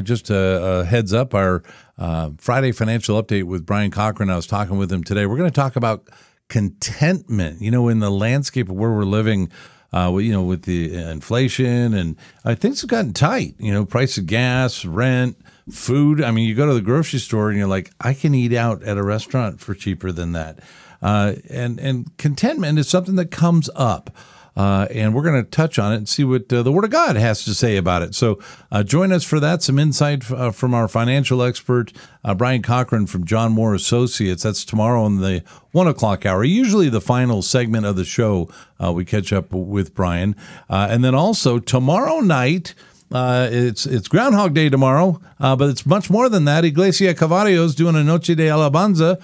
just a, a heads up, our uh, Friday financial update with Brian Cochran. I was talking with him today. We're going to talk about contentment. You know, in the landscape of where we're living. Uh, you know, with the inflation and uh, things have gotten tight. You know, price of gas, rent, food. I mean, you go to the grocery store and you're like, I can eat out at a restaurant for cheaper than that. Uh, and and contentment is something that comes up. Uh, and we're going to touch on it and see what uh, the Word of God has to say about it. So, uh, join us for that. Some insight uh, from our financial expert, uh, Brian Cochran from John Moore Associates. That's tomorrow in the one o'clock hour. Usually, the final segment of the show, uh, we catch up with Brian. and then also tomorrow night, it's it's Groundhog Day tomorrow, but it's much more than that. Iglesia Calvario's doing a Noche de Alabanza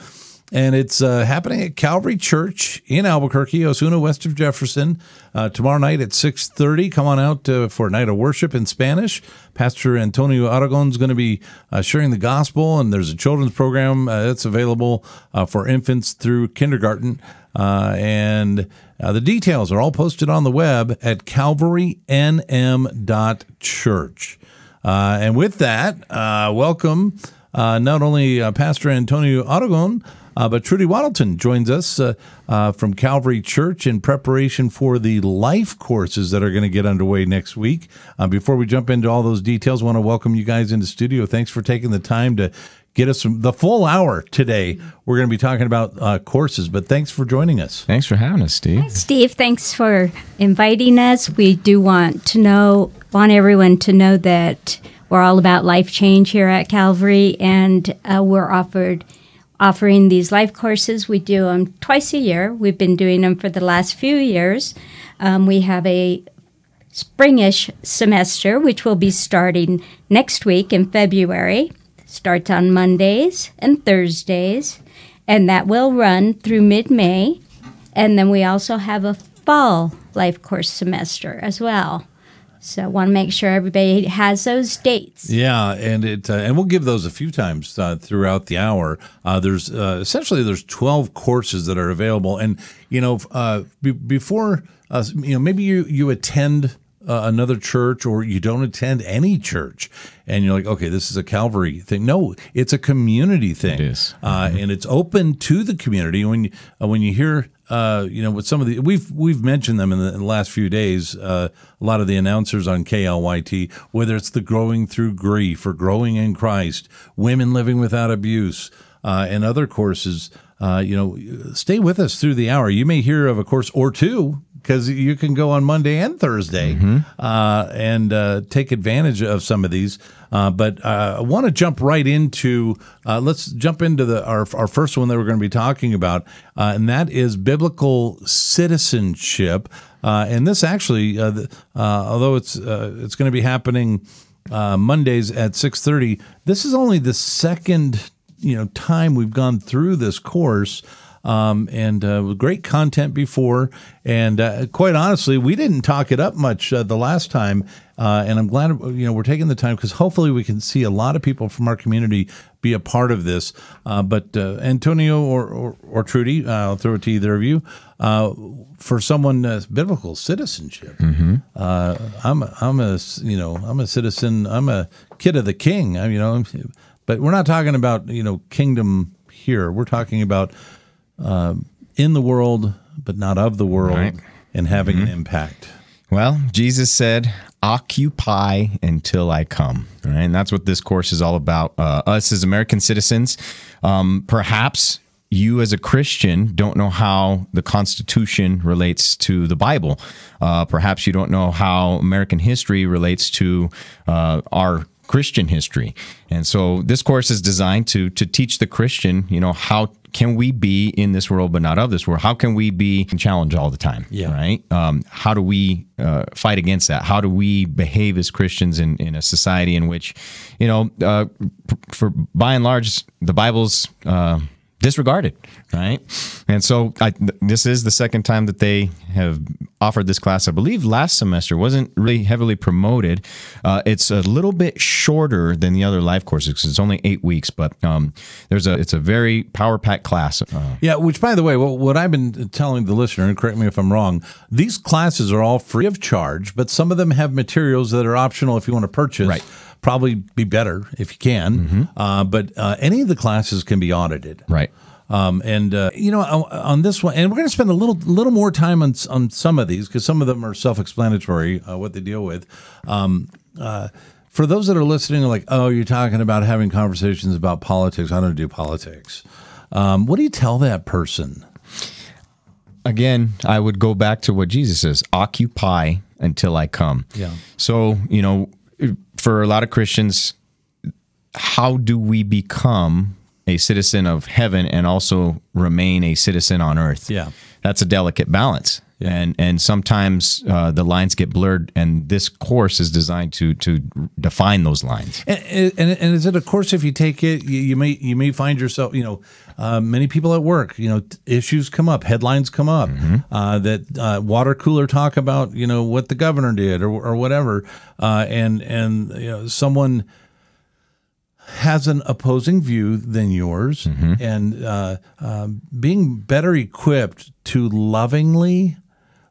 and it's uh, happening at Calvary Church in Albuquerque, Osuna, west of Jefferson, uh, tomorrow night at 6.30. Come on out uh, for a night of worship in Spanish. Pastor Antonio Aragon is going to be uh, sharing the gospel, and there's a children's program uh, that's available uh, for infants through kindergarten. and the details are all posted on the web at calvarynm.church. and with that, welcome not only Pastor Antonio Aragon, uh, but Trudy Waddleton joins us uh, uh, from Calvary Church in preparation for the life courses that are going to get underway next week. Uh, before we jump into all those details, I want to welcome you guys into studio. Thanks for taking the time to get us some, the full hour today. We're going to be talking about uh, courses, but thanks for joining us. Thanks for having us, Steve. Hi, Steve, thanks for inviting us. We do want to know, want everyone to know that we're all about life change here at Calvary, and uh, we're offered – offering these life courses. We do them twice a year. We've been doing them for the last few years. Um, we have a springish semester, which will be starting next week in February. Starts on Mondays and Thursdays, and that will run through mid May. And then we also have a fall life course semester as well. So I want to make sure everybody has those dates. Yeah, and it uh, and we'll give those a few times uh, throughout the hour. Uh, there's uh, essentially there's 12 courses that are available, and you know uh, be, before uh, you know maybe you you attend. another church, or you don't attend any church, and you're like, okay, this is a Calvary thing. No, it's a community thing. It is, mm-hmm. and it's open to the community. When you when you hear uh, you know, with some of the we've we've mentioned them in the, in the last few days. Uh, a lot of the announcers on KLYT, whether it's the growing through grief or growing in Christ, women living without abuse, uh, and other courses. Uh, you know, stay with us through the hour. You may hear of a course or two because you can go on Monday and Thursday mm-hmm. uh, and uh, take advantage of some of these. Uh, but uh, I want to jump right into uh, let's jump into the our, our first one that we're going to be talking about, uh, and that is biblical citizenship. and this actually, although it's it's going to be happening Mondays at six thirty, this is only the second you know time we've gone through this course um, and uh, great content before. And uh, quite honestly, we didn't talk it up much uh, the last time. Uh, and I'm glad you know we're taking the time because hopefully we can see a lot of people from our community be a part of this. Uh, but uh, Antonio or, or, or Trudy, I'll throw it to either of you. for someone uh, biblical citizenship, mm-hmm. I'm a, I'm a you know I'm a citizen. I'm a kid of the king. I, you know, but we're not talking about you know kingdom here. We're talking about uh, in the world, but not of the world, right. and having mm-hmm. an impact. Well, Jesus said, occupy until I come. Right? And that's what this course is all about. Uh, us as American citizens, um, perhaps you as a Christian don't know how the Constitution relates to the Bible. Uh, perhaps you don't know how American history relates to uh, our Christian history. And so this course is designed to to teach the Christian, you know, how can we be in this world but not of this world? How can we be challenged all the time? Yeah. Right. Um, how do we uh, fight against that? How do we behave as Christians in, in a society in which, you know, uh, for by and large, the Bible's uh, disregarded, right? And so I, this is the second time that they have offered this class. I believe last semester wasn't really heavily promoted. Uh, it's a little bit shorter than the other life courses because it's only eight weeks, but um, there's a it's a very power packed class. Uh, yeah, which by the way, what, what I've been telling the listener, and correct me if I'm wrong, these classes are all free of charge, but some of them have materials that are optional if you want to purchase. Right probably be better if you can. Uh, but uh, any of the classes can be audited. Right. Um, and uh, you know, on, this one, and we're going to spend a little little more time on on some of these because some of them are self-explanatory uh, what they deal with. Um, uh, for those that are listening, like, oh, you're talking about having conversations about politics. I don't do politics. Um, what do you tell that person? again, I would go back to what Jesus says occupy until I come. Yeah. So, you know, for a lot of Christians, how do we become a citizen of heaven and also remain a citizen on earth? Yeah. That's a delicate balance. And and sometimes uh, the lines get blurred, and this course is designed to to define those lines. And, and, and is it a course? If you take it, you, you may you may find yourself. You know, uh, many people at work. You know, t- issues come up, headlines come up uh, that uh, water cooler talk about. You know what the governor did or or whatever, uh, and and you know someone has an opposing view than yours, and uh, um, being better equipped to lovingly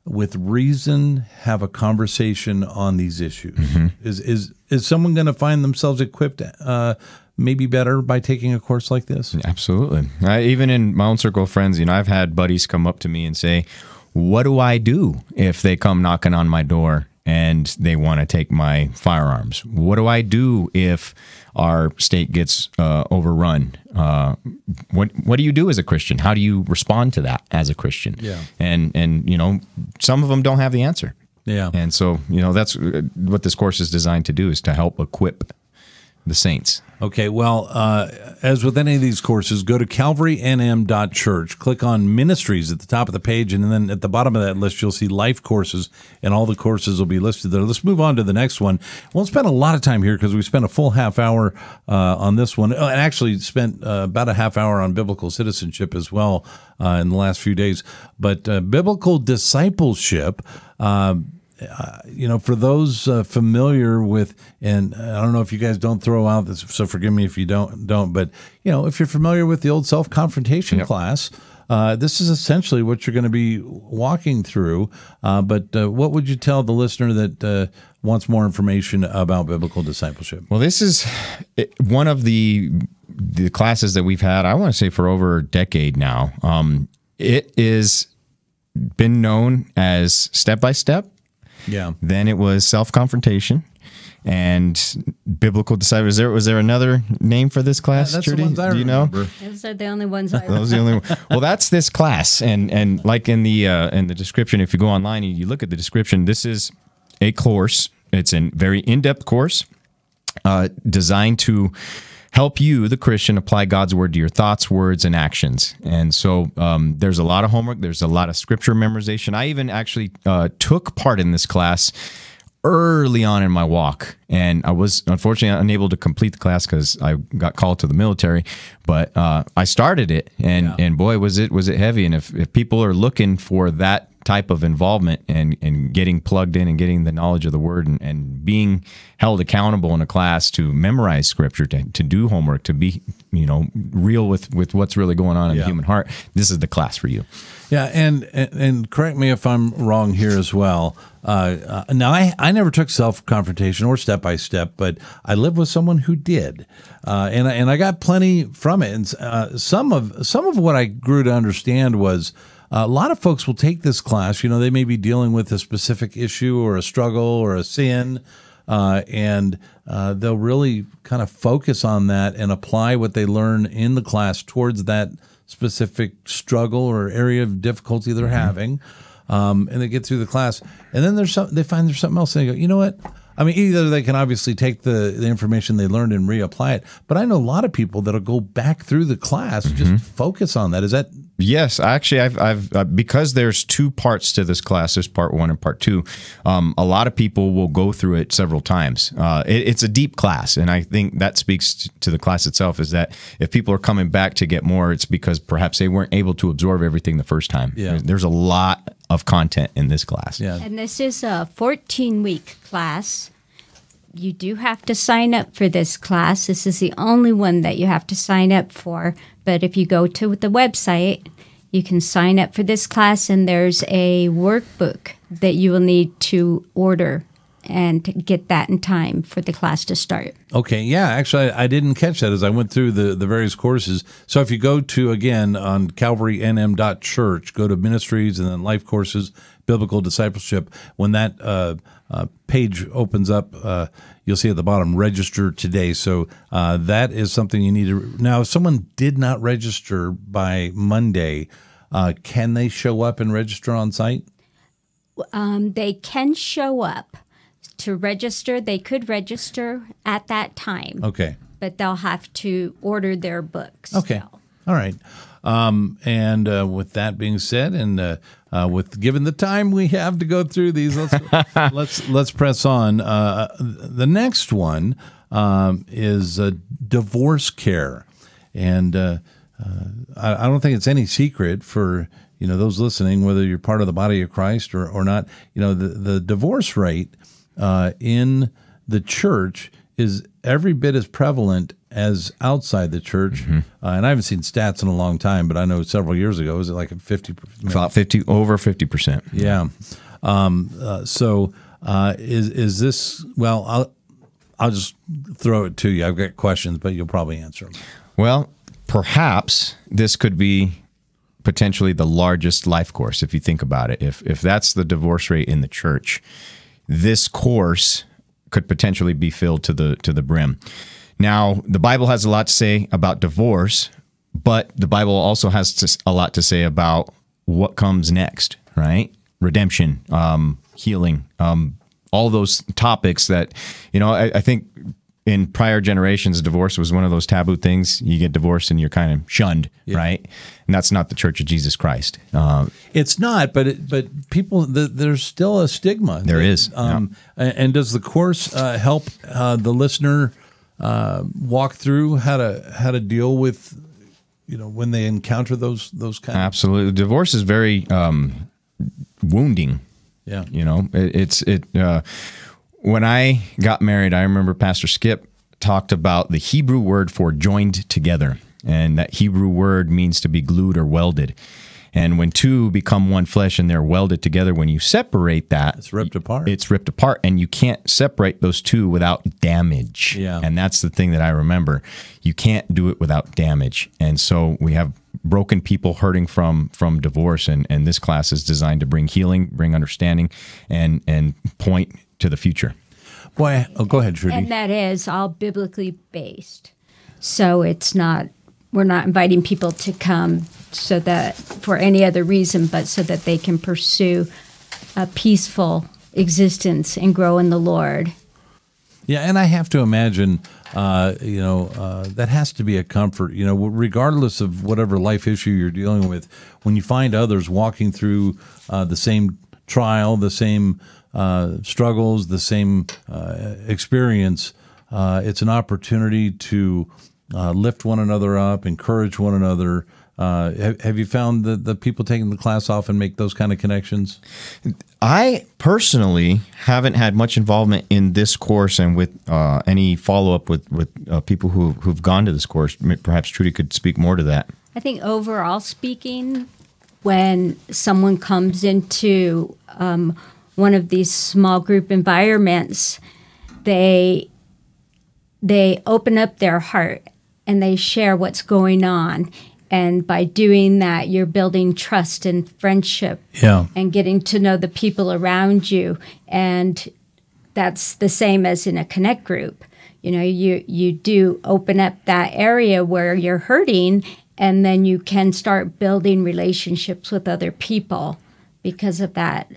with reason have a conversation on these issues. Is is is someone going to find themselves equipped uh, maybe better by taking a course like this? Absolutely. I, even in my own circle of friends, you know, I've had buddies come up to me and say, "What do I do if they come knocking on my door and they want to take my firearms? What do I do if our state gets uh, overrun? Uh, what What do you do as a Christian? How do you respond to that as a Christian? Yeah. And and you know, some of them don't have the answer. Yeah. And so, you know, that's uh, what this course is designed to do is to help equip the saints. Okay, well, uh, as with any of these courses, go to calvarynm.church, click on ministries at the top of the page, and then at the bottom of that list, you'll see life courses, and all the courses will be listed there. Let's move on to the next one. Won't spend a lot of time here because we spent a full half hour uh, on this one, uh, and actually spent uh, about a half hour on biblical citizenship as well uh, in the last few days. But uh, biblical discipleship. Uh, you know, for those uh, familiar with, and I don't know if you guys don't throw out this, so forgive me if you don't, don't, but you know, if you're familiar with the old self confrontation class, uh, this is essentially what you're going to be walking through. Uh, but uh, what would you tell the listener that uh, wants more information about biblical discipleship? Well, this is one of the the classes that we've had. I want to say for over a decade now. Um, it is been known as step by step. Yeah. Then it was self confrontation and biblical disciple. Was there was there another name for this class? That's the Trudy? ones I Do you know? Those are the only ones I Those are the only one. Well, that's this class, and and like in the uh, in the description, if you go online and you look at the description, this is a course. It's a very in depth course uh, designed to help you, the Christian, apply God's word to your thoughts, words, and actions. And so um, there's a lot of homework. There's a lot of scripture memorization. I even actually uh, took part in this class early on in my walk and i was unfortunately unable to complete the class because i got called to the military but uh, i started it and and boy was it was it heavy and if, if people are looking for that type of involvement and and getting plugged in and getting the knowledge of the word and, and being held accountable in a class to memorize scripture to, to do homework to be you know real with with what's really going on in Yeah. the human heart this is the class for you Yeah, and, and and correct me if I'm wrong here as well. Uh, uh, now, I, I never took self confrontation or step by step, but I lived with someone who did, uh, and and I got plenty from it. And uh, some of some of what I grew to understand was. uh, a lot of folks will take this class. You know, they may be dealing with a specific issue or a struggle or a sin, uh, and uh, they'll really kind of focus on that and apply what they learn in the class towards that specific struggle or area of difficulty they're having, um, and they get through the class. And then there's some, they find there's something else, and they go, you know what? I mean, either they can obviously take the, the information they learned and reapply it, but I know a lot of people that'll go back through the class just focus on that. Is that Yes, actually, I've, I've uh, because there's two parts to this class. There's part one and part two. Um, a lot of people will go through it several times. Uh, it, it's a deep class, and I think that speaks t- to the class itself. Is that if people are coming back to get more, it's because perhaps they weren't able to absorb everything the first time. Yeah. There's a lot of content in this class. yeah? And this is a 14 week class. You do have to sign up for this class. This is the only one that you have to sign up for. But if you go to the website, you can sign up for this class, and there's a workbook that you will need to order and get that in time for the class to start. Okay, yeah, actually, I, didn't catch that as I went through the, the various courses. So if you go to, again, on calvarynm.church, go to ministries and then life courses, biblical discipleship, when that uh, uh, page opens up, uh, you'll see at the bottom, register today. So uh, that is something you need to. Now, if someone did not register by Monday, uh, can they show up and register on site? Um, they can show up to register. They could register at that time, Okay. but they'll have to order their books. Okay. still. All right. Um, and uh, with that being said, and uh, with given the time we have to go through these, let's let's let's press on. Uh, the next one um, is uh, divorce care, and uh, uh, I, I don't think it's any secret for you know those listening, whether you're part of the body of Christ or, or not. You know the the divorce rate uh, in the church is every bit as prevalent as outside the church. Uh, and I haven't seen stats in a long time, but I know several years ago, was it like a 50? About 50, over 50%. Yeah. Um, uh, so uh, is is this, well, I'll, I'll just throw it to you. I've got questions, but you'll probably answer them. Well, perhaps this could be potentially the largest life course if you think about it. If if that's the divorce rate in the church, this course could potentially be filled to the to the brim. Now, the Bible has a lot to say about divorce, but the Bible also has to, a lot to say about what comes next, right? Redemption, um, healing, um, all those topics that, you know, I, I think in prior generations, divorce was one of those taboo things. You get divorced and you're kind of shunned, right? And that's not the Church of Jesus Christ. Uh, It's not, but it, but people, the, there's still a stigma. There is, Um, and, and does the course uh, help uh, the listener uh, walk through how to how to deal with, you know, when they encounter those those kind of absolutely, divorce is very um, wounding. yeah You know, it, it's it. Uh, when I got married, I remember Pastor Skip talked about the Hebrew word for joined together, and that Hebrew word means to be glued or welded. And when two become one flesh and they're welded together, when you separate that, It's ripped apart. It's ripped apart, and you can't separate those two without damage. Yeah. And that's the thing that I remember. You can't do it without damage. And so we have broken people hurting from from divorce, and and this class is designed to bring healing, bring understanding, and and point to the future. boy. Oh, go ahead, Trudy. And that is all biblically based. So it's not, we're not inviting people to come so that for any other reason, but so that they can pursue a peaceful existence and grow in the Lord. Yeah, and I have to imagine, uh, you know, uh, that has to be a comfort. You know, regardless of whatever life issue you're dealing with, when you find others walking through uh, the same trial, the same uh, struggles, the same uh, experience, uh, it's an opportunity to lift one another up, encourage one another. Uh, have, have you found that the people taking the class often make those kind of connections? I personally haven't had much involvement in this course and with uh, any follow up with with uh, people who who've gone to this course. Perhaps Trudy could speak more to that. I think overall speaking, when someone comes into um, one of these small group environments, they they open up their heart and they share what's going on. And by doing that, you're building trust and friendship Yeah. and getting to know the people around you. And that's the same as in a connect group. You know, you you do open up that area where you're hurting and then you can start building relationships with other people because of that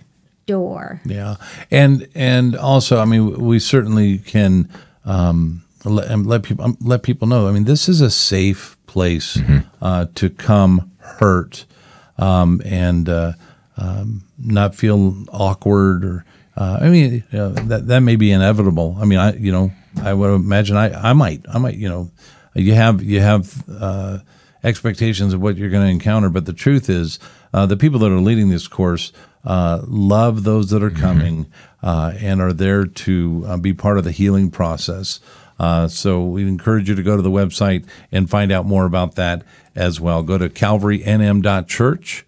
door. Yeah, and and also, I mean, we certainly can um, let, let people um, let people know. I mean, this is a safe place uh, to come hurt um, and uh, um, not feel awkward or. Uh, I mean, you know, that that may be inevitable. I mean, I you know, I would imagine I, I might I might you know, you have you have uh, expectations of what you're going to encounter, but the truth is, uh, the people that are leading this course uh, love those that are coming uh, and are there to uh, be part of the healing process. Uh, so we encourage you to go to the website and find out more about that as well. Go to calvarynm.church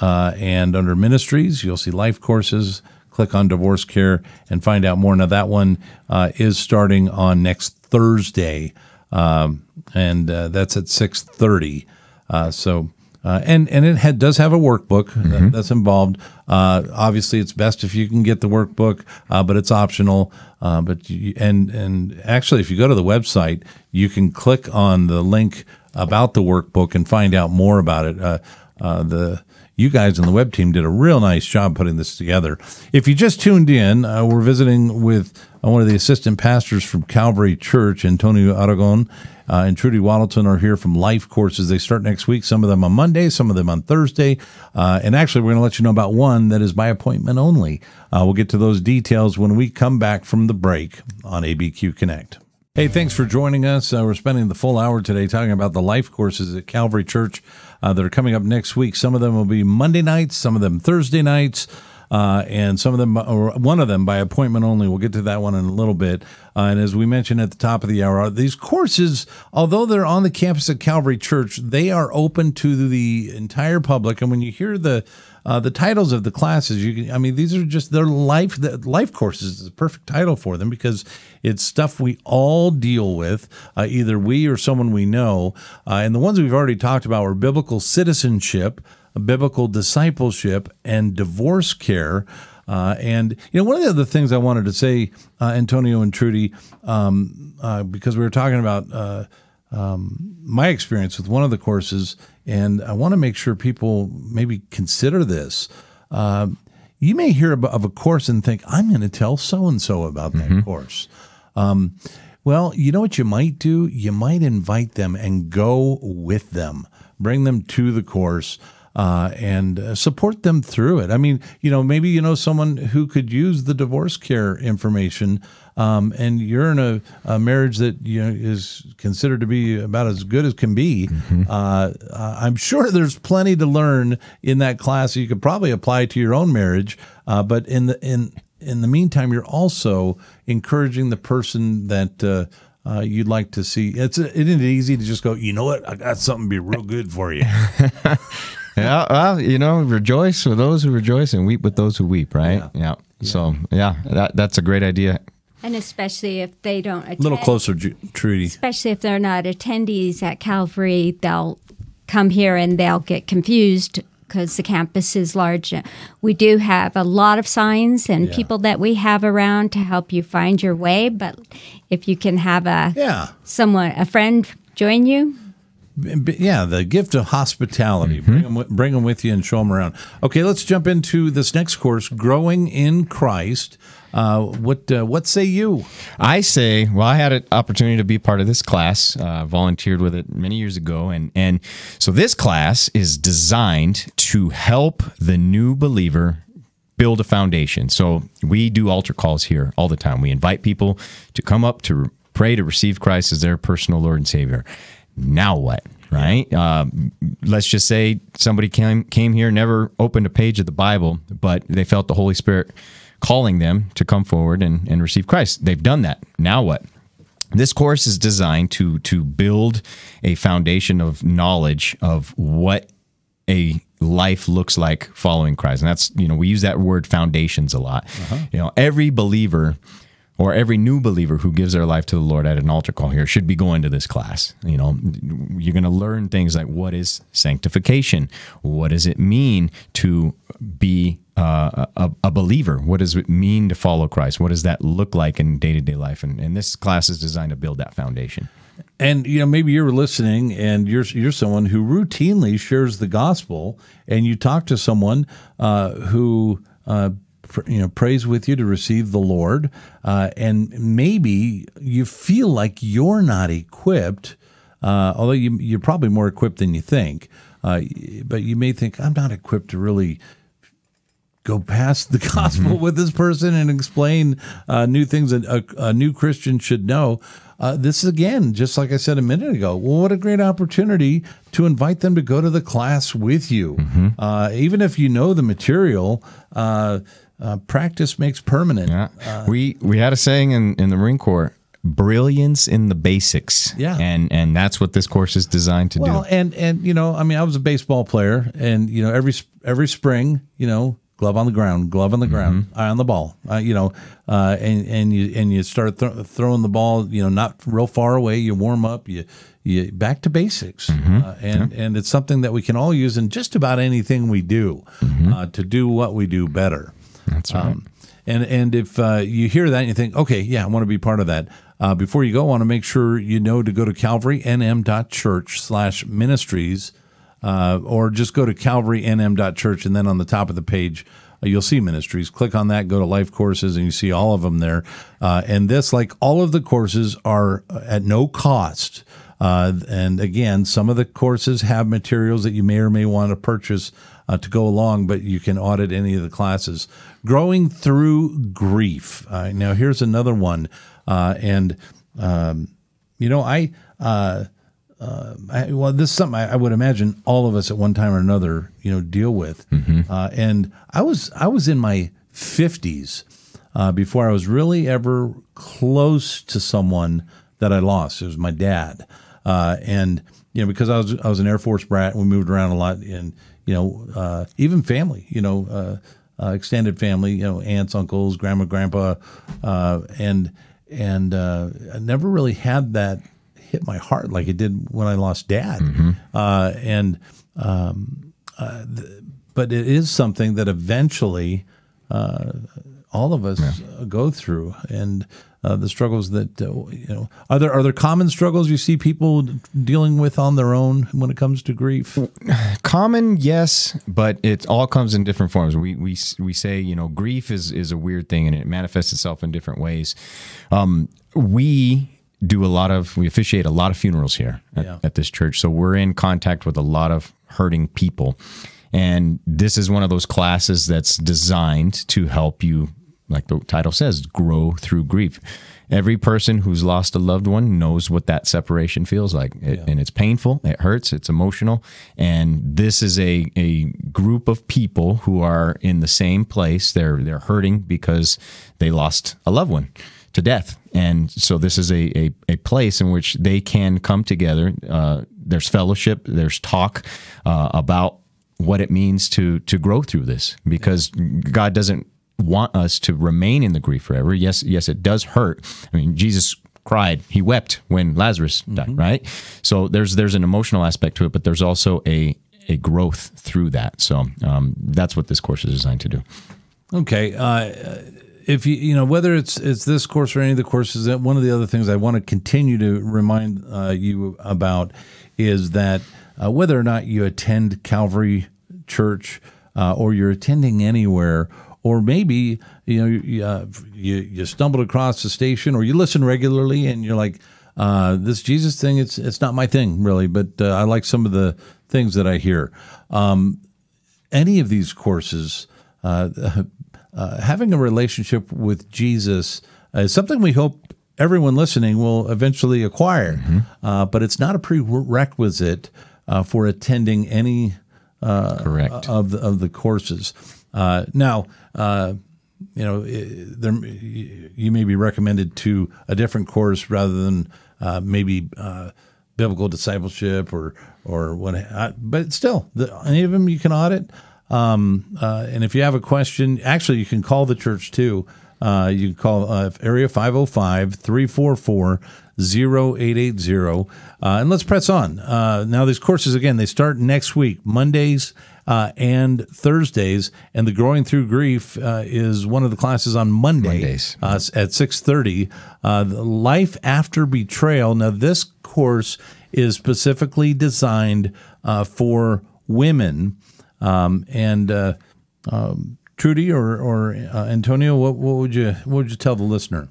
uh, and under ministries, you'll see life courses, click on divorce care and find out more. Now that one uh, is starting on next Thursday, um, and uh, that's at six thirty. Uh, so. Uh, and and it had, does have a workbook that, that's involved. Uh, obviously, it's best if you can get the workbook, uh, but it's optional. Uh, but you, and and actually, if you go to the website, you can click on the link about the workbook and find out more about it. Uh, uh, the you guys in the web team did a real nice job putting this together. If you just tuned in, uh, we're visiting with uh, one of the assistant pastors from Calvary Church, Antonio Aragon. Uh, and Trudy Waddleton are here from Life Courses. They start next week, some of them on Monday, some of them on Thursday. Uh, and actually, we're going to let you know about one that is by appointment only. Uh, we'll get to those details when we come back from the break on ABQ Connect. Hey, thanks for joining us. Uh, we're spending the full hour today talking about the life courses at Calvary Church uh, that are coming up next week. Some of them will be Monday nights, some of them Thursday nights. Uh, and some of them, or one of them by appointment only. We'll get to that one in a little bit. Uh, and as we mentioned at the top of the hour, these courses, although they're on the campus of Calvary Church, they are open to the entire public. And when you hear the uh, the titles of the classes, you can, I mean, these are just their life the life courses is the perfect title for them because it's stuff we all deal with, uh, either we or someone we know. Uh, and the ones we've already talked about were biblical citizenship biblical discipleship and divorce care. Uh, and you know, one of the other things I wanted to say, uh, Antonio and Trudy, um, uh, because we were talking about uh, um, my experience with one of the courses, and I want to make sure people maybe consider this. Um, you may hear of a course and think, "I'm going to tell so and so about that course." Um, well, you know what you might do? You might invite them and go with them, bring them to the course uh, and uh, support them through it. I mean, you know, maybe you know someone who could use the divorce care information, um, and you're in a, a, marriage that you know is considered to be about as good as can be. Mm-hmm. Uh, I'm sure there's plenty to learn in that class. You could probably apply to your own marriage, uh, but in the in in the meantime, you're also encouraging the person that. Uh, uh, you'd like to see. It's it isn't easy to just go. You know what? I got something to be real good for you. yeah, well, you know, rejoice with those who rejoice and weep with those who weep, right? Yeah. yeah. yeah. So, yeah, that, that's a great idea. And especially if they don't attend, a little closer, Trudy. Especially if they're not attendees at Calvary, they'll come here and they'll get confused because the campus is large. We do have a lot of signs and yeah. people that we have around to help you find your way. But if you can have a yeah someone a friend join you, yeah, the gift of hospitality. Mm-hmm. Bring, them, bring them with you and show them around. Okay, let's jump into this next course, growing in Christ. Uh, what uh, what say you? I say, well, I had an opportunity to be part of this class. Uh, volunteered with it many years ago, and and so this class is designed to help the new believer build a foundation. So we do altar calls here all the time. We invite people to come up to pray to receive Christ as their personal Lord and Savior now what? Right? Uh, let's just say somebody came came here, never opened a page of the Bible, but they felt the Holy Spirit calling them to come forward and, and receive Christ. They've done that. Now what? This course is designed to to build a foundation of knowledge of what a life looks like following Christ. And that's, you know, we use that word foundations a lot. Uh-huh. You know, every believer or every new believer who gives their life to the Lord at an altar call here should be going to this class. You know, you're going to learn things like what is sanctification? What does it mean to be uh, a, a, believer? What does it mean to follow Christ? What does that look like in day to day life? And, and this class is designed to build that foundation. And you know, maybe you're listening, and you're you're someone who routinely shares the gospel, and you talk to someone uh, who uh, you know prays with you to receive the Lord, uh, and maybe you feel like you're not equipped, uh, although you, you're probably more equipped than you think. Uh, but you may think I'm not equipped to really go past the gospel mm-hmm. with this person and explain uh, new things that a, a, new Christian should know. Uh, this is again, just like I said a minute ago. Well, what a great opportunity to invite them to go to the class with you, mm-hmm. uh, even if you know the material. Uh, practice makes permanent. Yeah. Uh, we we had a saying in, in the Marine Corps brilliance in the basics. Yeah. And and that's what this course is designed to well, do. and and you know, I mean, I was a baseball player and you know, every every spring, you know, glove on the ground, glove on the ground, eye on the ball. Uh, you know, uh, and and you and you start th- throwing the ball. You know, not real far away. You warm up. You you back to basics, uh, and and it's something that we can all use in just about anything we do uh, to do what we do better. That's right. Um, and and if uh, you hear that and you think, okay, yeah, I want to be part of that. Uh, before you go, I want to make sure you know to go to calvarynm.church slash ministries, uh, or just go to calvarynm.church, and then on the top of the page, uh, you'll see ministries. Click on that, go to life courses, and you see all of them there. Uh, and this, like all of the courses, are at no cost. Uh, and again, some of the courses have materials that you may or may want to purchase uh, to go along, but you can audit any of the classes. Growing through grief. Uh, now, here's another one. Uh, and, um, you know, I, uh, uh, I, well, this is something I, I would imagine all of us at one time or another, you know, deal with. Uh, and I was, I was in my 50s uh, before I was really ever close to someone that I lost. It was my dad. Uh, and, you know, because I was, I was an Air Force brat, we moved around a lot and, you know, uh, even family, you know, uh, uh, extended family, you know, aunts, uncles, grandma, grandpa, uh, and, and uh, I never really had that hit my heart like it did when I lost dad. Uh, and, um, uh, th- but it is something that eventually uh, all of us uh, go through, and uh, the struggles that uh, you know are there are there common struggles you see people dealing with on their own when it comes to grief. common yes but it all comes in different forms we we we say you know grief is is a weird thing and it manifests itself in different ways um we do a lot of we officiate a lot of funerals here at, Yeah. at this church so we're in contact with a lot of hurting people and this is one of those classes that's designed to help you like the title says grow through grief. Every person who's lost a loved one knows what that separation feels like. It, and it's painful it hurts it's emotional and this is a, a group of people who are in the same place. They're they're hurting because they lost a loved one to death. And so this is a, a, a place in which they can come together. Uh, there's fellowship there's talk uh, about what it means to to grow through this because God doesn't want us to remain in the grief forever. Yes, yes, it does hurt. I mean, Jesus cried, he wept when Lazarus died, right? So there's there's an emotional aspect to it, but there's also a a growth through that. So um, that's what this course is designed to do. Okay. Uh, if you you know whether it's it's this course or any of the courses, that one of the other things I want to continue to remind uh, you about is that uh, whether or not you attend Calvary Church uh, or you're attending anywhere, or maybe you know you, uh, you you stumbled across the station or you listen regularly and you're like. Uh, this Jesus thing, it's it's not my thing really, but uh, I like some of the things that I hear. Um, any of these courses, uh, uh, having a relationship with Jesus is something we hope everyone listening will eventually acquire. Uh, but it's not a prerequisite uh, for attending any Correct. of the of the courses. Uh, now, uh, you know, there you may be recommended to a different course rather than uh, maybe uh, biblical discipleship or or what. But still, the, any of them you can audit. Um, uh, and if you have a question, actually, you can call the church too. Uh, you can call uh, area 505 344 0880. Uh, and let's press on. Now, these courses, again, they start next week, Mondays uh, and Thursdays. And the Growing Through Grief uh, is one of the classes on Monday Mondays. uh, at 6.30. Uh, Life After Betrayal. Now, this course is specifically designed uh, for women. Um, and uh, um, Trudy or, or uh, Antonio, what, what would you what would you tell the listener?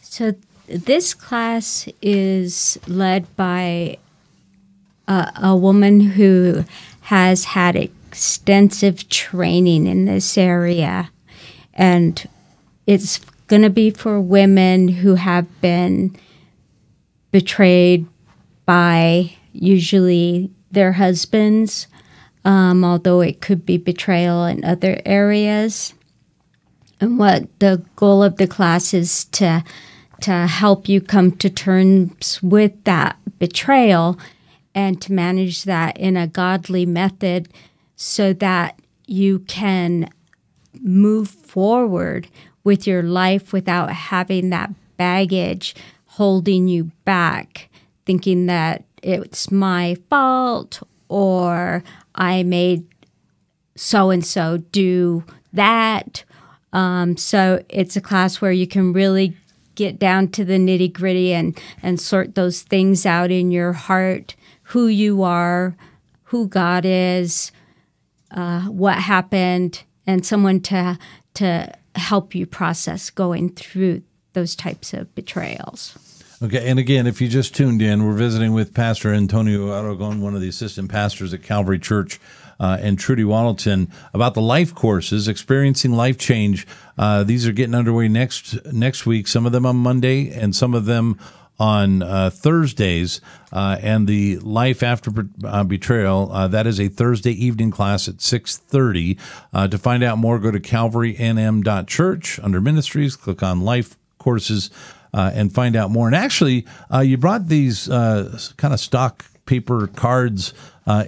So this class is led by a, a woman who has had extensive training in this area, and it's going to be for women who have been betrayed by usually their husbands, um, although it could be betrayal in other areas. And what the goal of the class is to to help you come to terms with that betrayal and to manage that in a godly method so that you can move forward with your life without having that baggage holding you back, thinking that it's my fault or I made so and so do that. Um, so it's a class where you can really get down to the nitty gritty and, and sort those things out in your heart who you are, who God is, uh, what happened, and someone to, to help you process going through those types of betrayals. Okay, and again, if you just tuned in, we're visiting with Pastor Antonio Aragon, one of the assistant pastors at Calvary Church, uh, and Trudy Waddleton about the life courses, experiencing life change. Uh, these are getting underway next next week. Some of them on Monday, and some of them on uh, Thursdays, uh, and the Life After uh, Betrayal. Uh, that is a Thursday evening class at 6.30. Uh, to find out more, go to calvarynm.church under Ministries, click on Life Courses, uh, and find out more. And actually, you brought these kind of stock paper cards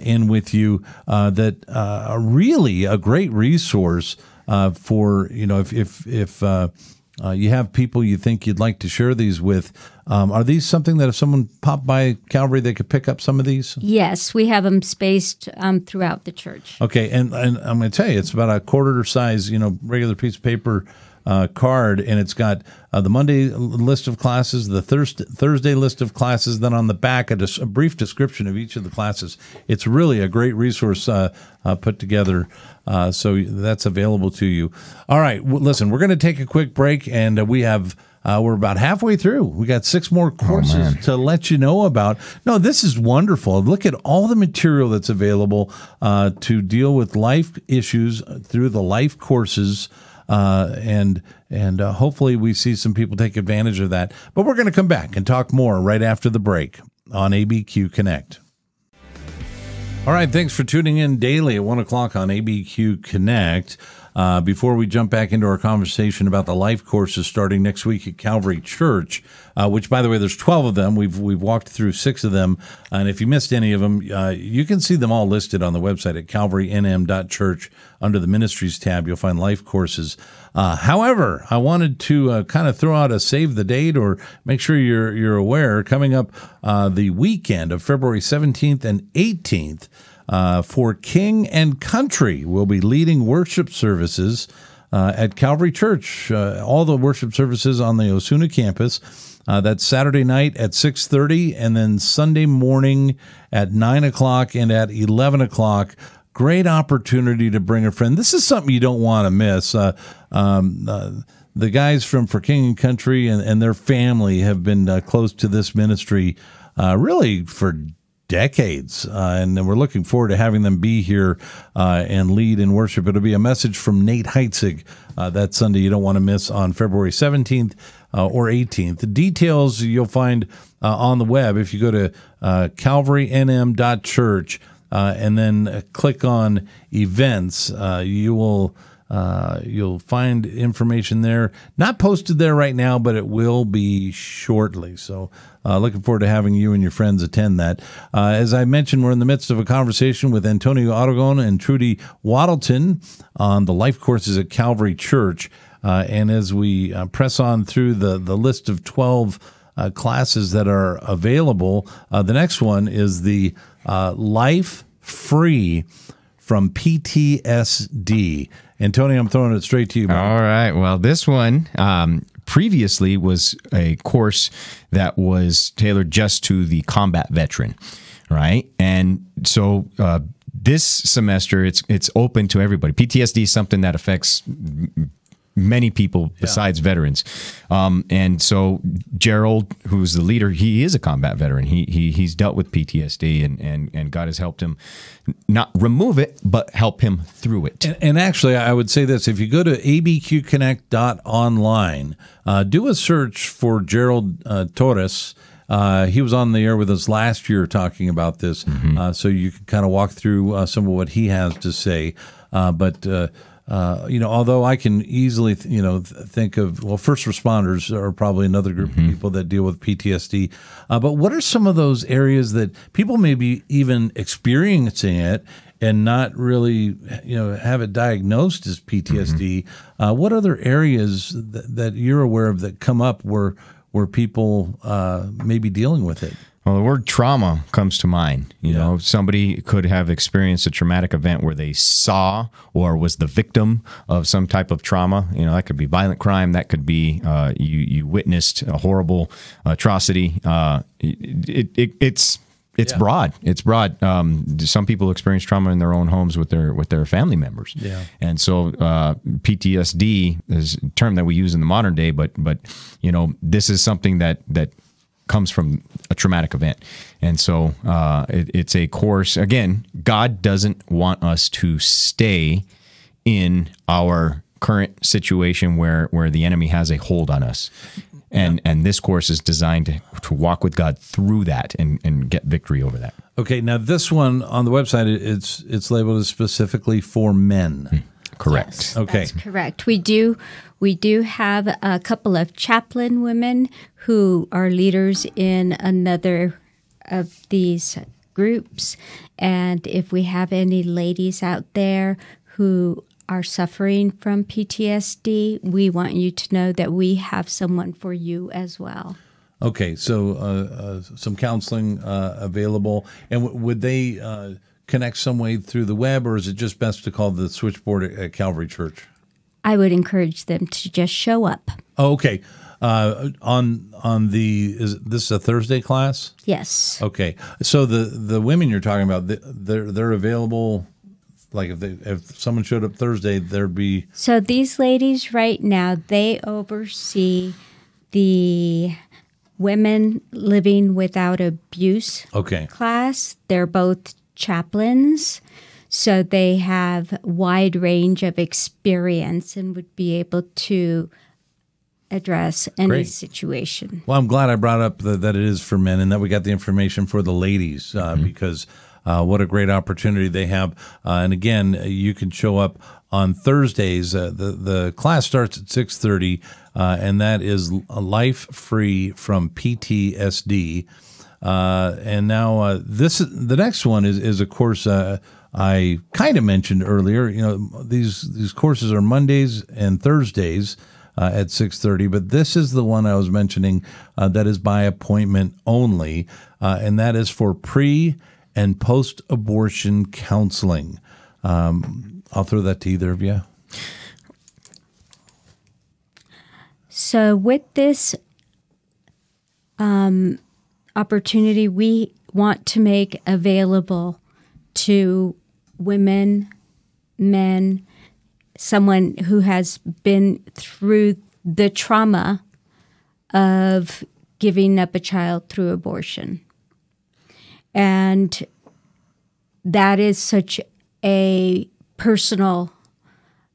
in with you that are really a great resource for, you know, if, if, if uh, you have people you think you'd like to share these with. Um, are these something that if someone popped by Calvary, they could pick up some of these? Yes, we have them spaced um, throughout the church. Okay, and, and I'm going to tell you, it's about a quarter size, you know, regular piece of paper uh, card, and it's got uh, the Monday list of classes, the Thursday, Thursday list of classes, then on the back, a, a, brief description of each of the classes. It's really a great resource uh, uh put together. Uh, so that's available to you. All right, listen, we're going to take a quick break, and uh, we have. Uh, we're about halfway through. We got six more oh, courses oh, to let you know about. No, this is wonderful. Look at all the material that's available uh, to deal with life issues through the life courses uh, and and uh, hopefully we see some people take advantage of that. But we're going to come back and talk more right after the break on ABQ Connect. All right, thanks for tuning in daily at one o'clock on ABQ Connect. Uh, before we jump back into our conversation about the life courses starting next week at Calvary Church, uh, which, by the way, there's 12 of them. We've we've walked through six of them, and if you missed any of them, uh, you can see them all listed on the website at calvarynm.church under the Ministries tab. You'll find life courses. Uh, however, I wanted to uh, kind of throw out a save the date or make sure you're you're aware. Coming up uh, the weekend of February 17th and 18th uh, for King and Country will be leading worship services uh, at Calvary Church. Uh, all the worship services on the Osuna campus. Uh, that's Saturday night at 6:30, and then Sunday morning at 9 o'clock and at 11 o'clock. Great opportunity to bring a friend. This is something you don't want to miss. Uh, um, uh, the guys from For King and Country and, and their family have been uh, close to this ministry uh, really for decades. Uh, and we're looking forward to having them be here uh, and lead in worship. It'll be a message from Nate Heitzig uh, that Sunday you don't want to miss on February 17th uh, or 18th. The details you'll find uh, on the web if you go to uh, calvarynm.church and then click on events. you will uh, you'll find information there. Not posted there right now, but it will be shortly. So, uh, looking forward to having you and your friends attend that. Uh, as I mentioned, we're in the midst of a conversation with Antonio Aragon and Trudy Waddleton on the life courses at Calvary Church. Uh, and as we uh, press on through the, the list of 12 uh, classes that are available, the next one is the Life Free from PTSD. Antonio, I'm throwing it straight to you. All right. Well, this one um, previously was a course that was tailored just to the combat veteran, right? And so uh, this semester, it's it's open to everybody. PTSD is something that affects many people besides yeah. veterans. Um, and so Gerald, who's the leader, he is a combat veteran. He, he he's dealt with PTSD and, and, and God has helped him not remove it, but help him through it. And, and actually, I would say this: if you go to abqconnect.online, uh, do a search for Gerald uh, Torres. Uh, he was on the air with us last year talking about this, mm-hmm. uh, so you can kind of walk through uh, some of what he has to say. Uh, but uh, you know, although I can easily, th- you know, th- think of well, first responders are probably another group mm-hmm. of people that deal with PTSD. Uh, but what are some of those areas that people may be even experiencing it and not really, you know, have it diagnosed as PTSD. Uh, what other areas th- that you're aware of that come up where where people uh, may be dealing with it? Well, the word trauma comes to mind. You Yeah. know, somebody could have experienced a traumatic event where they saw or was the victim of some type of trauma. You know, that could be violent crime. That could be uh, you you witnessed a horrible atrocity. Uh, it, it, it's it's Yeah. broad. It's broad. Um, some people experience trauma in their own homes with their with their family members. Yeah. And so uh, PTSD is a term that we use in the modern day, but but you know this is something that that comes from a traumatic event, and so uh, it, it's a course. Again, God doesn't want us to stay in our current situation where where the enemy has a hold on us. And and this course is designed to, to walk with God through that and, and get victory over that. Okay, now this one on the website it's it's labeled as specifically for men. Correct. Okay. That's correct. We do we do have a couple of chaplain women who are leaders in another of these groups. And if we have any ladies out there who are suffering from PTSD, we want you to know that we have someone for you as well. Okay, so uh, uh, some counseling uh, available, and w- would they uh, connect some way through the web, or is it just best to call the switchboard at, Calvary Church? I would encourage them to just show up. Oh, okay. Uh, on on the is this is a Thursday class? Yes. Okay, so the the women you're talking about, they're they're available. Like if they, if someone showed up Thursday, there'd be So these ladies right now, they oversee the women living without abuse okay. class. They're both chaplains, so they have wide range of experience and would be able to address any Great. situation. Well, I'm glad I brought up the, that it is for men and that we got the information for the ladies uh, because uh, what a great opportunity they have. Uh, and again, you can show up on Thursdays. Uh, the the class starts at 6:30, uh, and that is life free from PTSD. Uh, and now uh, this the next one is is of course uh, I kind of mentioned earlier. You know these these courses are Mondays and Thursdays uh, at 6.30 but this is the one i was mentioning uh, that is by appointment only uh, and that is for pre and post-abortion counseling um, i'll throw that to either of you So, with this um, opportunity, we want to make available to women, men, someone who has been through the trauma of giving up a child through abortion. And that is such a personal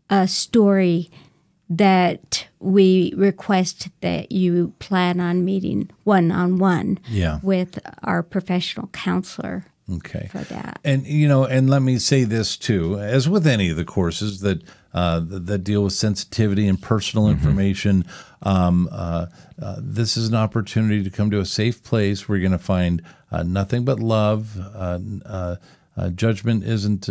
uh, story that we request that you plan on meeting one on one with our professional counselor okay. for that. And you know, and let me say this too, as with any of the courses that uh, that, that deal with sensitivity and personal information, um, uh, uh, this is an opportunity to come to a safe place. Where you're going to find uh, nothing but love. Uh, uh, uh, judgment isn't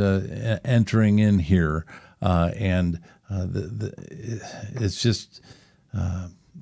entering in here, uh, and uh, the, the, it's just.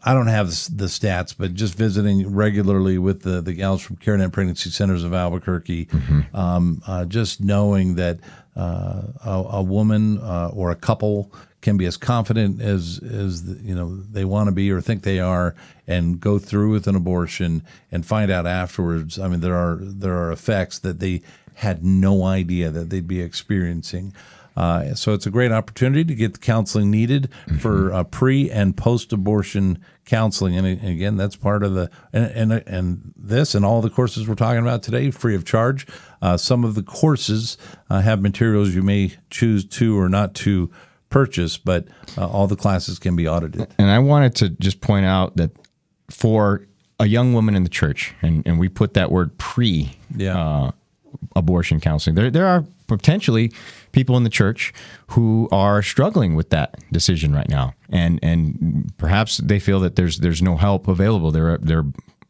I don't have the stats, but just visiting regularly with the, the gals from CareNet Pregnancy Centers of Albuquerque, um, uh, just knowing that uh, a, a woman uh, or a couple can be as confident as as you know they want to be or think they are, and go through with an abortion and find out afterwards. I mean, there are there are effects that they had no idea that they'd be experiencing. Uh, so it's a great opportunity to get the counseling needed for uh, pre and post abortion counseling, and, again, that's part of the and, and and this and all the courses we're talking about today, free of charge. Uh, some of the courses uh, have materials you may choose to or not to purchase, but uh, all the classes can be audited. And I wanted to just point out that for a young woman in the church, and, and we put that word pre Yeah. uh, abortion counseling, there, there are potentially people in the church who are struggling with that decision right now. And, and perhaps they feel that there's, there's no help available. They're, they're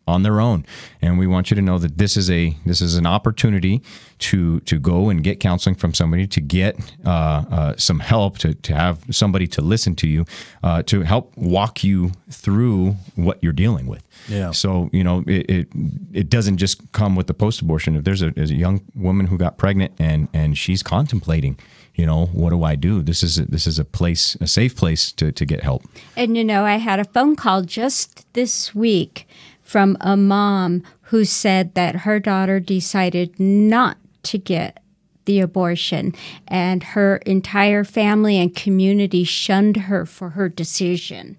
on their own. And we want you to know that this is a this is an opportunity to to go and get counseling from somebody, to get uh, uh, some help, to to have somebody to listen to you, uh, to help walk you through what you're dealing with. Yeah. So you know it it, it doesn't just come with the post abortion. If there's a, there's a young woman who got pregnant and and she's contemplating you know, what do I do? This is a, this is a place, a safe place to, to get help. And you know, I had a phone call just this week from a mom who said that her daughter decided not to get the abortion and her entire family and community shunned her for her decision.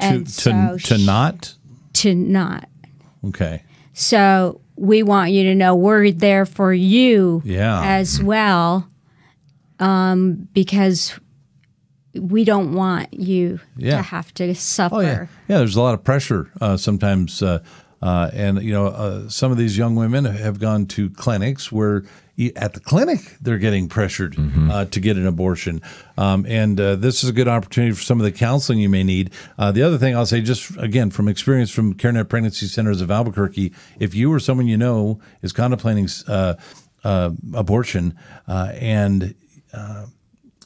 To, to, to not? To not. Okay. So we want you to know we're there for you yeah. as well um, because we don't want you yeah. to have to suffer. Oh, yeah. yeah, there's a lot of pressure uh, sometimes. Uh, uh, and, you know, uh, some of these young women have gone to clinics where at the clinic they're getting pressured mm-hmm. Uh, to get an abortion. Um, and uh, this is a good opportunity for some of the counseling you may need. the other thing I'll say, just again, from experience from CareNet Pregnancy Centers of Albuquerque, if you or someone you know is contemplating abortion and uh,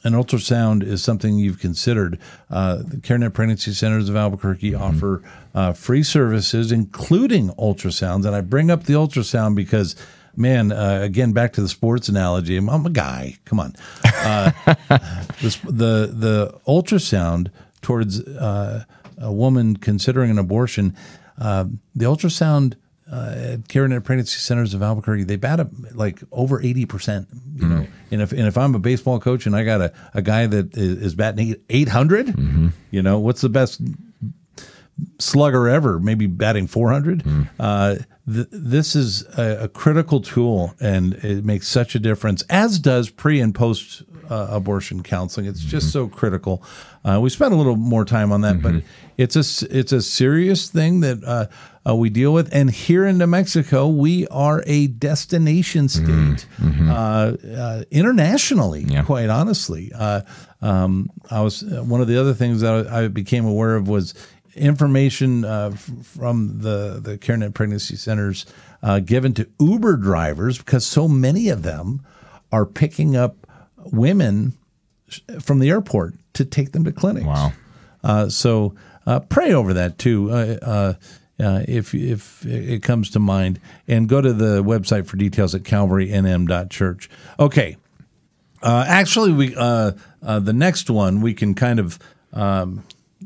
an ultrasound is something you've considered. Uh, the CareNet Pregnancy Centers of Albuquerque mm-hmm. offer uh, free services, including ultrasounds. And I bring up the ultrasound because, man, uh, again, back to the sports analogy. I'm, I'm a guy. Come on. Uh, this, the the ultrasound towards uh, a woman considering an abortion, uh, the ultrasound uh, at CareNet Pregnancy Centers of Albuquerque, they bat up like over 80%. You mm-hmm. know, and if, and if I'm a baseball coach and I got a, a guy that is, is batting 800, mm-hmm. you know, what's the best slugger ever? Maybe batting 400. Mm-hmm. Uh, th- this is a, a, critical tool and it makes such a difference, as does pre and post uh, abortion counseling. It's just mm-hmm. so critical. Uh, we spent a little more time on that, but mm-hmm. It's a, it's a serious thing that, uh, uh, we deal with. And here in New Mexico, we are a destination mm-hmm. state mm-hmm. uh, uh, internationally, yeah. quite honestly. Uh, um, I was uh, one of the other things that I, became aware of was information uh, f- from the the CareNet pregnancy centers given to Uber drivers because so many of them are picking up women from the airport to take them to clinics. Wow. so pray over that too uh, if if it comes to mind, and go to the website for details at calvarynm.church. Okay, uh, actually, we uh, uh, the next one we can kind of um,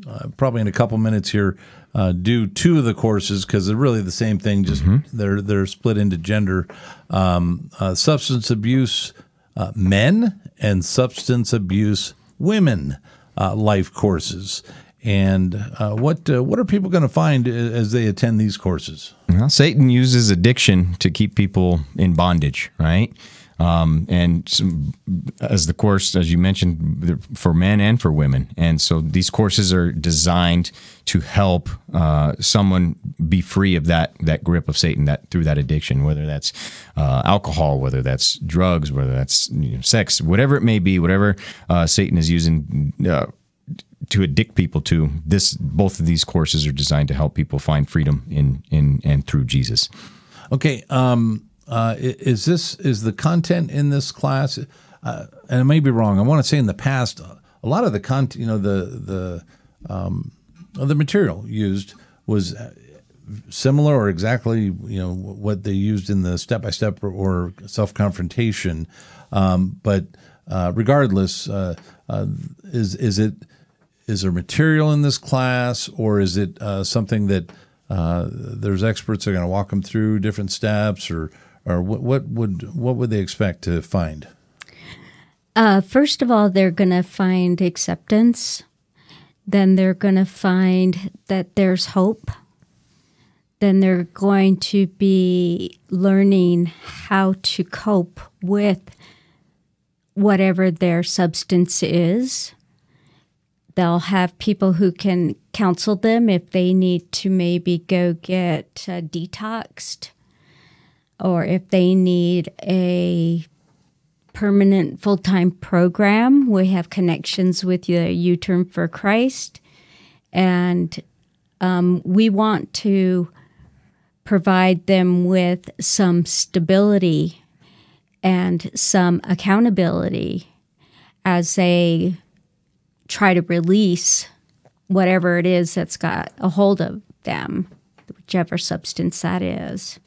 uh, probably in a couple minutes here uh, do two of the courses because they're really the same thing. Just mm-hmm. they're they're split into gender, um, substance abuse men and substance abuse women life courses. And uh, what uh, what are people going to find as they attend these courses? Well, Satan uses addiction to keep people in bondage, right? Um, and some, as the course, as you mentioned, for men and for women. And so these courses are designed to help uh, someone be free of that that grip of Satan, that through that addiction, whether that's uh, alcohol, whether that's drugs, whether that's you know, sex, whatever it may be, whatever uh, Satan is using uh, to addict people to this both of these courses are designed to help people find freedom in in and through jesus. Okay um, uh, is this is the content in this class uh, and i may be wrong i want to say in the past a lot of the content you know the the um, the material used was uh, similar or exactly you know what they used in the step by step or self confrontation um, but uh, regardless uh, uh, is is it is there material in this class, or is it uh, something that uh, there's experts that are going to walk them through different steps, or or what, what would what would they expect to find? Uh, first of all, they're going to find acceptance. Then they're going to find that there's hope. Then they're going to be learning how to cope with whatever their substance is They'll have people who can counsel them if they need to maybe go get uh, detoxed or if they need a permanent full time program. We have connections with the U Turn for Christ. And um, we want to provide them with some stability and some accountability as they try to release whatever it is that's got a hold of them, whichever substance that is.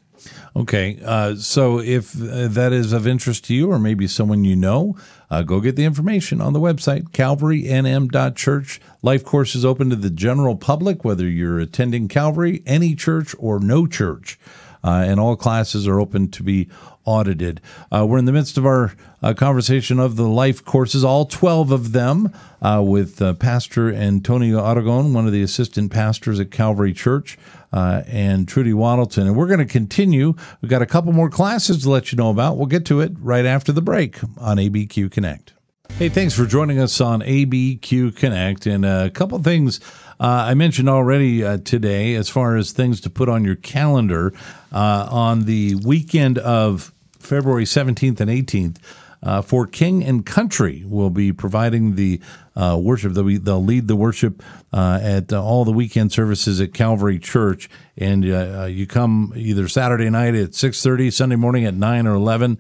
Okay, uh, so if uh, that is of interest to you or maybe someone you know, uh, go get the information on the website, calvarynm.church. Life course is open to the general public, whether you're attending Calvary, any church, or no church. Uh, and all classes are open to be audited. Uh, we're in the midst of our uh, conversation of the life courses, all 12 of them, uh, with uh, Pastor Antonio Aragon, one of the assistant pastors at Calvary Church, uh, and Trudy Waddleton. And we're going to continue. We've got a couple more classes to let you know about. We'll get to it right after the break on ABQ Connect. Hey, thanks for joining us on ABQ Connect. And a couple things uh, I mentioned already uh, today as far as things to put on your calendar uh, on the weekend of February 17th and 18th. Uh, for King and Country will be providing the uh, worship. They'll, be, they'll, lead the worship uh, at all the weekend services at Calvary Church, and you come either Saturday night at six thirty, Sunday morning at nine or eleven.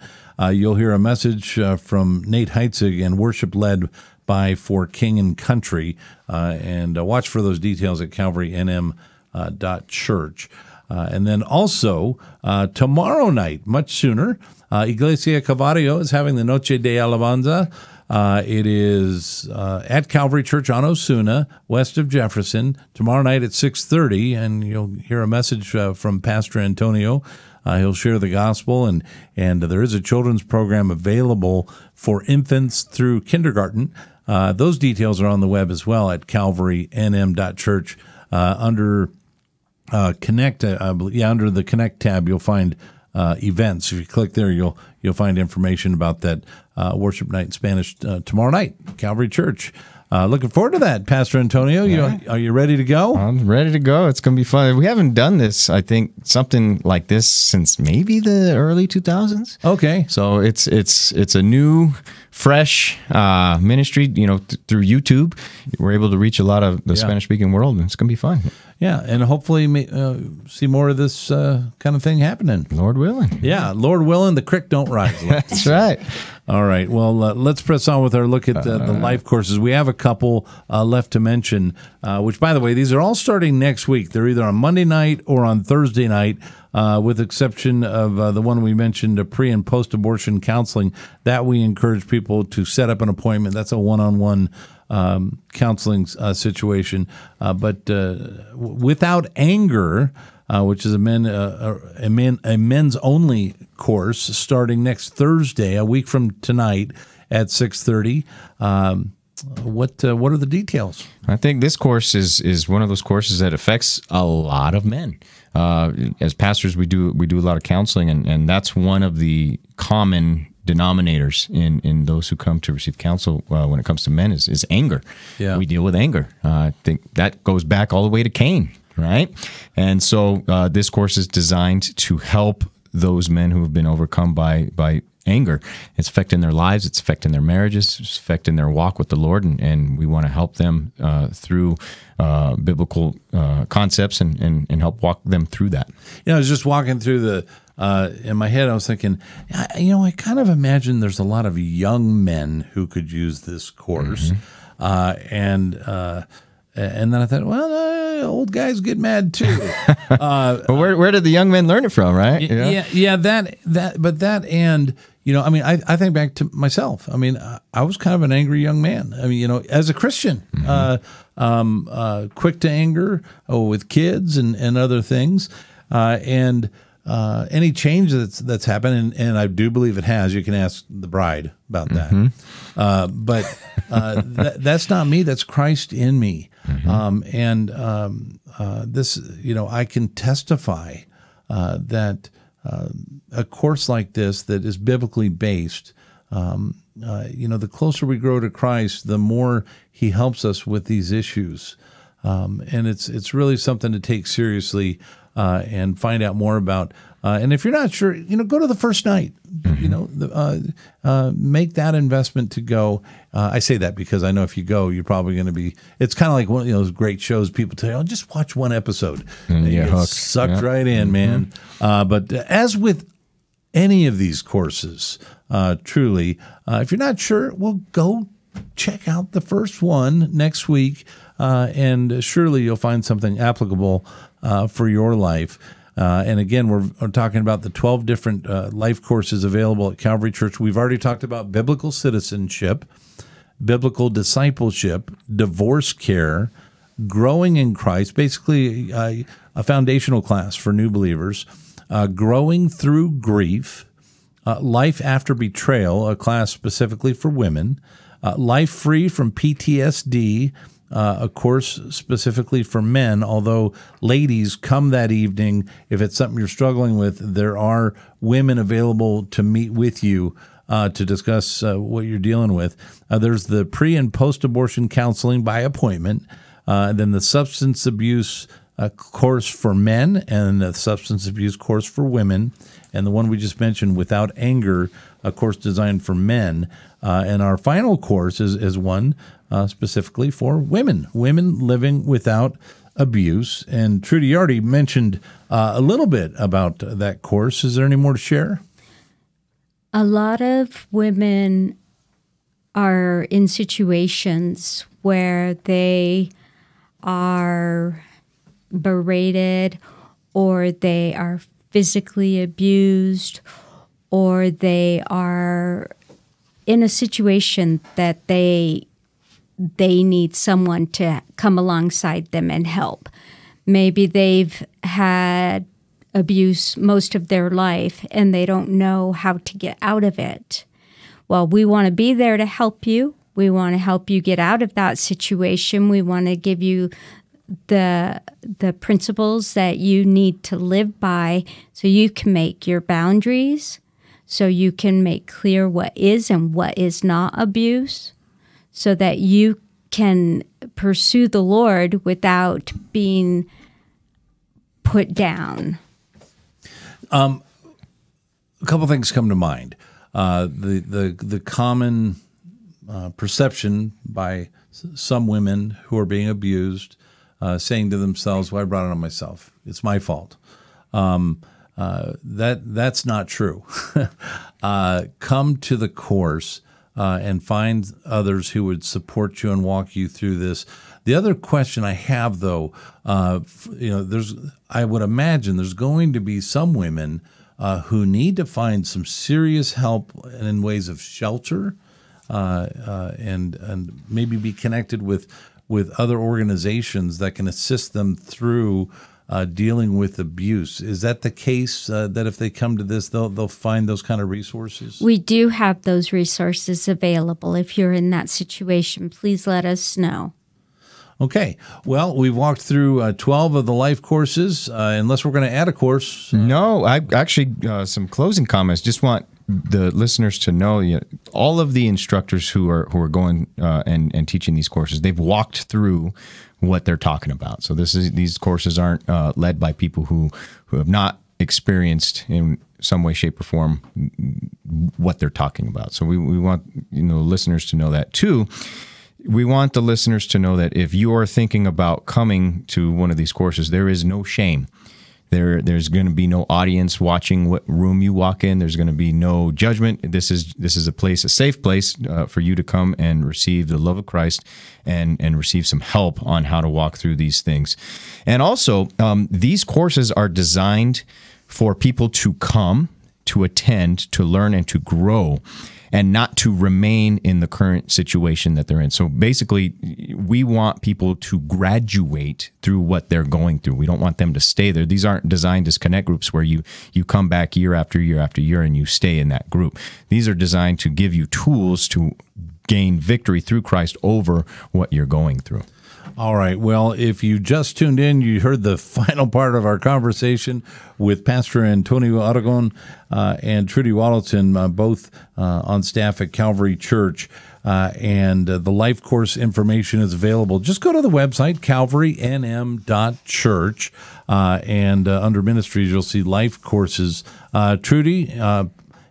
You'll hear a message from Nate Heitzig and worship led by For King and Country. Uh, and uh, watch for those details at calvarynm.church. Uh, and then also tomorrow night, much sooner, Iglesia Calvario is having the Noche de Alabanza. Uh, it is uh, at Calvary Church on Osuna, west of Jefferson, tomorrow night at 6:30, and you'll hear a message uh, from Pastor Antonio. He'll share the gospel, and and there is a children's program available for infants through kindergarten. Uh, those details are on the web as well at calvarynm.church uh, under uh, Connect. Uh, yeah, under the Connect tab, you'll find uh, events. If you click there, you'll you'll find information about that uh, worship night in Spanish tomorrow night, Calvary Church. Looking forward to that, Pastor Antonio. You, are you ready to go? I'm ready to go. It's going to be fun. We haven't done this, I think, something like this since maybe the early 2000s. Okay, so it's it's it's a new fresh uh, ministry, you know, th- through YouTube. We're able to reach a lot of the yeah. Spanish speaking world, and it's going to be fun. Yeah, and hopefully uh, see more of this uh, kind of thing happening. Lord willing. Yeah, Lord willing, the creek don't rise. That's right. All right. Well, uh, let's press on with our look at the, the life courses. We have a couple uh, left to mention, uh, which, by the way, these are all starting next week. They're either on Monday night or on Thursday night uh, with exception of uh, the one we mentioned, a pre and post abortion counseling. That we encourage people to set up an appointment. That's a one on one counseling uh, situation. Uh, but uh, without anger, uh, which is a men a, men a men's only course starting next Thursday, a week from tonight at six thirty. Um, what uh, what are the details? I think this course is is one of those courses that affects a lot of men. Uh, as pastors, we do we do a lot of counseling, and, and that's one of the common denominators in in those who come to receive counsel uh, when it comes to men is, is anger. Yeah. We deal with anger. Uh, I think that goes back all the way to Cain, right? And so uh, this course is designed to help those men who have been overcome by by anger. It's affecting their lives, it's affecting their marriages, it's affecting their walk with the Lord, and, and we want to help them uh, through uh, biblical uh, concepts and, and, and help walk them through that. You know, I was just walking through the uh, in my head, I was thinking, you know, I kind of imagine there's a lot of young men who could use this course, mm-hmm. Uh, and uh, and then I thought, well, uh, old guys get mad too. Uh, where where did the young men learn it from, right? Yeah, yeah, yeah, that that, but that and you know, I mean, I, I think back to myself. I mean, I, I was kind of an angry young man. I mean, you know, as a Christian, mm-hmm. uh, um, uh, quick to anger oh, with kids and, and other things. Uh, and uh, any change that's that's happened, and, and, I do believe it has. You can ask the bride about that. Mm-hmm. Uh, but uh, th- that's not me. That's Christ in me. Mm-hmm. Um, and um, uh, this, you know, I can testify that uh, a course like this that is biblically based, um, uh, you know, the closer we grow to Christ, the more He helps us with these issues, um, and it's it's really something to take seriously uh, and find out more about. Uh, and if you're not sure, you know, go to the first night. You know, the, uh, uh, make that investment to go. Uh, I say that because I know if you go, you're probably going to be. It's kind of like one of those great shows. People tell you, "Oh, just watch one episode." And you you get get hooked. sucked Yeah. right in, man. Uh, but as with any of these courses, uh, truly, uh, if you're not sure, well, go check out the first one next week, uh, and surely you'll find something applicable uh, for your life. Uh, and again, we're, we're talking about the 12 different uh, life courses available at Calvary Church. We've already talked about biblical citizenship, biblical discipleship, divorce care, growing in Christ, basically uh, a foundational class for new believers, uh, growing through grief, uh, life after betrayal, a class specifically for women, uh, life free from PTSD, uh, a course specifically for men. Although ladies come that evening, if it's something you're struggling with, there are women available to meet with you uh, to discuss uh, what you're dealing with. Uh, there's the pre and post abortion counseling by appointment, uh, then the substance abuse uh, course for men, and the substance abuse course for women, and the one we just mentioned, Without Anger, a course designed for men. Uh, and our final course is, is one uh, specifically for women, women living without abuse. And Trudy, already mentioned uh, a little bit about that course. Is there any more to share? A lot of women are in situations where they are berated or they are physically abused or they are in a situation that they they need someone to come alongside them and help. Maybe they've had abuse most of their life and they don't know how to get out of it. Well, we want to be there to help you. We want to help you get out of that situation. We want to give you the the principles that you need to live by so you can make your boundaries, so you can make clear what is and what is not abuse, so that you can pursue the Lord without being put down. a couple things come to mind. Uh, the the the common uh, perception by s- some women who are being abused, uh, saying to themselves, "Well, I brought it on myself. It's my fault." Um, uh, that that's not true. uh, come to the course uh, and find others who would support you and walk you through this. The other question I have, though, uh, you know, there's I would imagine there's going to be some women uh, who need to find some serious help in ways of shelter uh, uh, and and maybe be connected with with other organizations that can assist them through uh, dealing with abuse. Is that the case? Uh, that if they come to this, they'll they'll find those kind of resources. We do have those resources available. If you're in that situation, please let us know. Okay. Well, we've walked through uh, twelve of the life courses. Uh, unless we're going to add a course, No, I actually uh, some closing comments. Just want the listeners to know, you know, all of the instructors who are who are going uh, and and teaching these courses, they've walked through what they're talking about. So this is these courses aren't uh, led by people who who have not experienced in some way, shape, or form what they're talking about. So we, we want you know listeners to know that too. We want the listeners to know that if you are thinking about coming to one of these courses, there is no shame. There, there's going to be no audience watching what room you walk in. There's going to be no judgment. This is this is a place, a safe place uh, for you to come and receive the love of Christ and and receive some help on how to walk through these things. And also, um, these courses are designed for people to come, to attend, to learn, and to grow and not to remain in the current situation that they're in. So basically, we want people to graduate through what they're going through. We don't want them to stay there. These aren't designed as connect groups where you you come back year after year after year and you stay in that group. These are designed to give you tools to gain victory through Christ over what you're going through. All right. Well, if you just tuned in, you heard the final part of our conversation with Pastor Antonio Aragon uh, and Trudy Waddleton, uh, both uh, on staff at Calvary Church. Uh, and uh, the life course information is available. Just go to the website, calvarynm.church, uh, and under ministries, you'll see life courses. Trudy,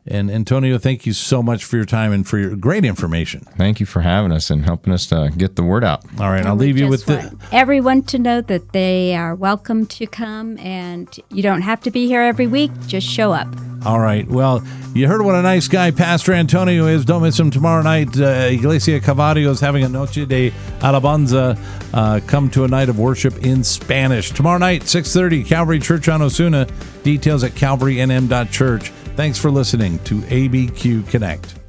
and Antonio, thank you so much for your time and for your great information. Thank you for having us and helping us to get the word out. All right, and I'll leave you with the, everyone to know that they are welcome to come, and you don't have to be here every week. Just show up. All right. Well, you heard what a nice guy Pastor Antonio is. Don't miss him tomorrow night. Uh, Iglesia Calvario is having a Noche de Alabanza. Uh, come to a night of worship in Spanish tomorrow night, six thirty, Calvary Church on Osuna. Details at calvarynm.church. Thanks for listening to ABQ Connect.